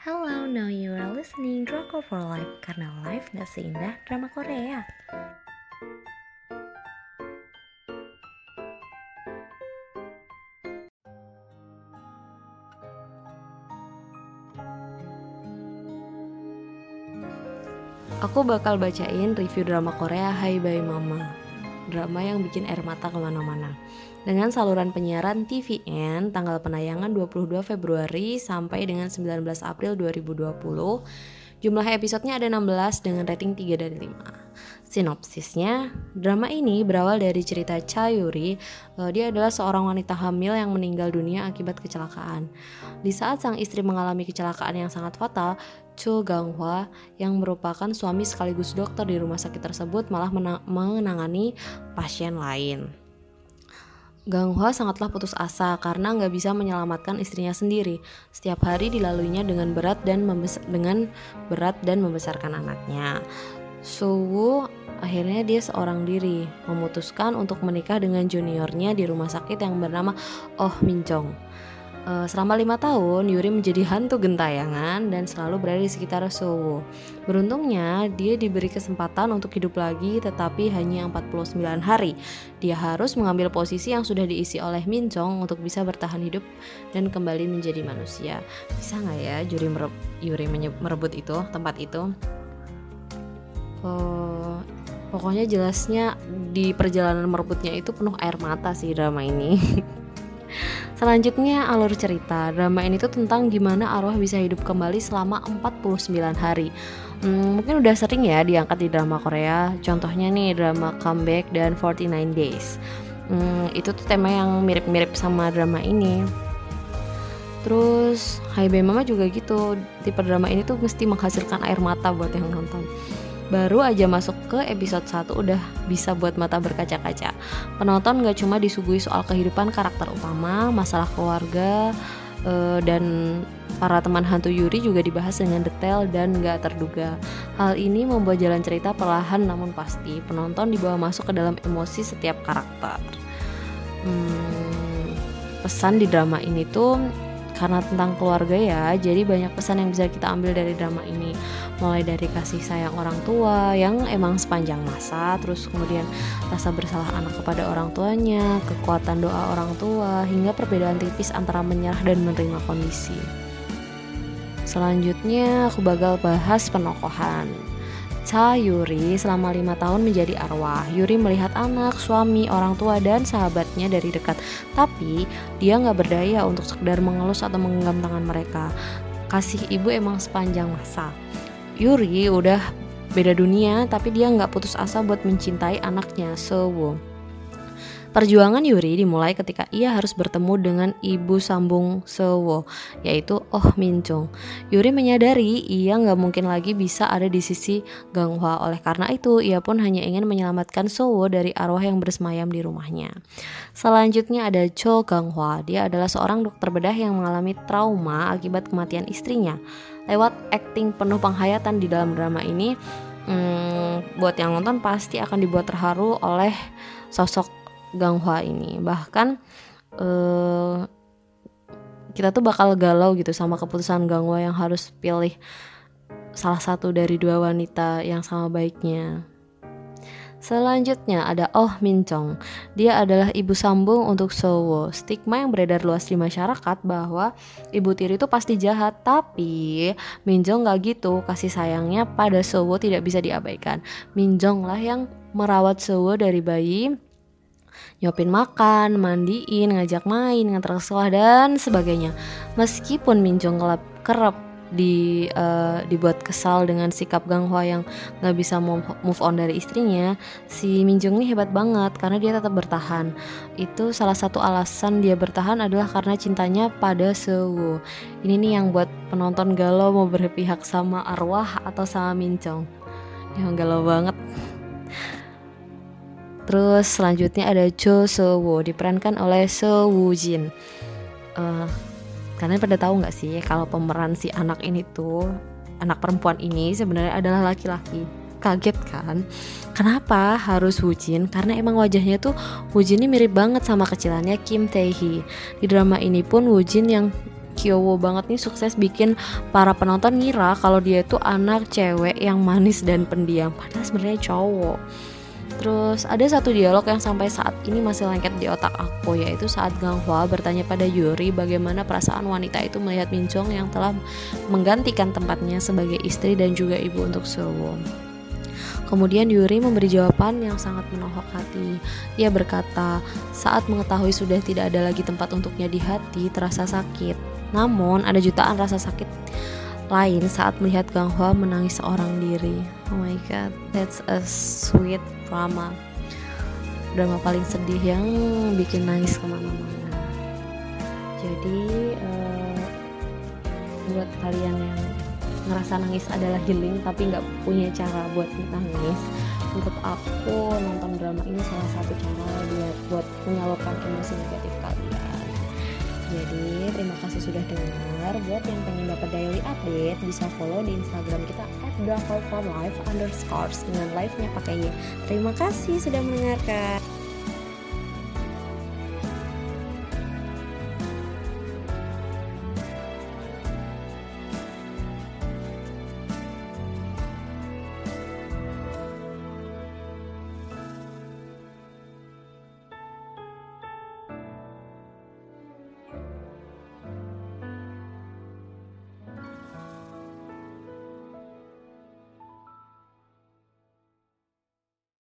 Hello, now you are listening Drama for Life karena life gak seindah drama Korea. Aku bakal bacain review drama Korea Hai Bye Mama Drama yang bikin air mata ke mana-mana. Dengan saluran penyiaran TVN tanggal penayangan 22 Februari sampai dengan 19 April 2020 Jumlah episodenya ada 16 dengan rating 3 dari 5 Sinopsisnya, drama ini berawal dari cerita Cha Yuri. Uh, dia adalah seorang wanita hamil yang meninggal dunia akibat kecelakaan. Di saat sang istri mengalami kecelakaan yang sangat fatal, Cho Gang Hwa yang merupakan suami sekaligus dokter di rumah sakit tersebut malah menangani pasien lain. Gang Hwa sangatlah putus asa karena nggak bisa menyelamatkan istrinya sendiri. Setiap hari dilaluinya dengan berat dan dengan berat dan membesarkan anaknya. Suwu akhirnya dia seorang diri memutuskan untuk menikah dengan juniornya di rumah sakit yang bernama Oh Min Jong. Uh, selama lima tahun, Yuri menjadi hantu gentayangan dan selalu berada di sekitar Sowo. Beruntungnya, dia diberi kesempatan untuk hidup lagi tetapi hanya 49 hari. Dia harus mengambil posisi yang sudah diisi oleh Min Jong untuk bisa bertahan hidup dan kembali menjadi manusia. Bisa nggak ya Yuri merebut itu, tempat itu? Uh, pokoknya jelasnya di perjalanan merebutnya itu penuh air mata sih drama ini. Selanjutnya alur cerita. Drama ini tuh tentang gimana arwah bisa hidup kembali selama 49 hari. Hmm, Mungkin udah sering ya diangkat di drama Korea. Contohnya nih drama Comeback dan 49 Days. Hmm, Itu tuh tema yang mirip-mirip sama drama ini. Terus Hai Mama juga gitu. Tipe drama ini tuh mesti menghasilkan air mata buat yang nonton Baru aja masuk ke episode 1 udah bisa buat mata berkaca-kaca. Penonton gak cuma disuguhi soal kehidupan karakter utama, masalah keluarga, uh, dan para teman hantu Yuri juga dibahas dengan detail dan gak terduga. Hal ini membuat jalan cerita perlahan namun pasti. Penonton dibawa masuk ke dalam emosi setiap karakter. Hmm, pesan di drama ini tuh karena tentang keluarga ya jadi banyak pesan yang bisa kita ambil dari drama ini. Mulai dari kasih sayang orang tua yang emang sepanjang masa terus kemudian rasa bersalah anak kepada orang tuanya kekuatan doa orang tua hingga perbedaan tipis antara menyerah dan menerima kondisi. Selanjutnya aku bakal bahas penokohan Cha Yuri selama lima tahun menjadi arwah. Yuri melihat anak, suami, orang tua, dan sahabatnya dari dekat. Tapi dia nggak berdaya untuk sekedar mengelus atau menggenggam tangan mereka. Kasih ibu emang sepanjang masa. Yuri udah beda dunia, tapi dia nggak putus asa buat mencintai anaknya, Sewo. Perjuangan Yuri dimulai ketika ia harus bertemu dengan ibu sambung Sewo, yaitu Oh Min Jong. Yuri menyadari ia nggak mungkin lagi bisa ada di sisi Gang Hwa. Oleh karena itu, ia pun hanya ingin menyelamatkan Sewo dari arwah yang bersemayam di rumahnya. Selanjutnya ada Cho Gang Hwa. Dia adalah seorang dokter bedah yang mengalami trauma akibat kematian istrinya. Lewat akting penuh penghayatan di dalam drama ini, hmm, buat yang nonton pasti akan dibuat terharu oleh sosok Ganghwa ini bahkan uh, kita tuh bakal galau gitu sama keputusan Ganghwa yang harus pilih salah satu dari dua wanita yang sama baiknya. Selanjutnya ada Oh Min Chong. Dia adalah ibu sambung untuk Sowo. Stigma yang beredar luas di masyarakat bahwa ibu tiri itu pasti jahat, tapi Min Jong gak gitu. Kasih sayangnya pada Sowo tidak bisa diabaikan. Min Jong lah yang merawat Sowo dari bayi nyopin makan, mandiin, ngajak main, ngantar ke sekolah dan sebagainya. Meskipun Minjong kelap kerap di uh, dibuat kesal dengan sikap Gang Hwa yang nggak bisa move on dari istrinya, si Minjong ini hebat banget karena dia tetap bertahan. Itu salah satu alasan dia bertahan adalah karena cintanya pada Sewu. Ini nih yang buat penonton galau mau berpihak sama arwah atau sama Minjong. Yang galau banget. Terus selanjutnya ada Jo Sewo diperankan oleh Woo Jin. Uh, kalian pada tahu nggak sih kalau pemeran si anak ini tuh anak perempuan ini sebenarnya adalah laki-laki. Kaget kan? Kenapa harus Jin? Karena emang wajahnya tuh Jin ini mirip banget sama kecilannya Kim Tae Hee. Di drama ini pun Jin yang Kyowo banget nih sukses bikin para penonton ngira kalau dia itu anak cewek yang manis dan pendiam padahal sebenarnya cowok Terus ada satu dialog yang sampai saat ini masih lengket di otak aku yaitu saat Gang Hwa bertanya pada Yuri bagaimana perasaan wanita itu melihat Min Jong yang telah menggantikan tempatnya sebagai istri dan juga ibu untuk Sewon. Kemudian Yuri memberi jawaban yang sangat menohok hati. Ia berkata, saat mengetahui sudah tidak ada lagi tempat untuknya di hati, terasa sakit. Namun, ada jutaan rasa sakit lain saat melihat Gang Hwa menangis seorang diri. Oh my god, that's a sweet drama. Drama paling sedih yang bikin nangis ke mana-mana. Jadi uh, buat kalian yang ngerasa nangis adalah healing tapi nggak punya cara buat nangis, untuk aku nonton drama ini salah satu cara buat buat menyalurkan emosi negatif kalian. Jadi terima kasih sudah dengar. Buat yang pengen dapat daily update bisa follow di Instagram kita @drakolforlife underscore dengan live-nya pakai y. Terima kasih sudah mendengarkan.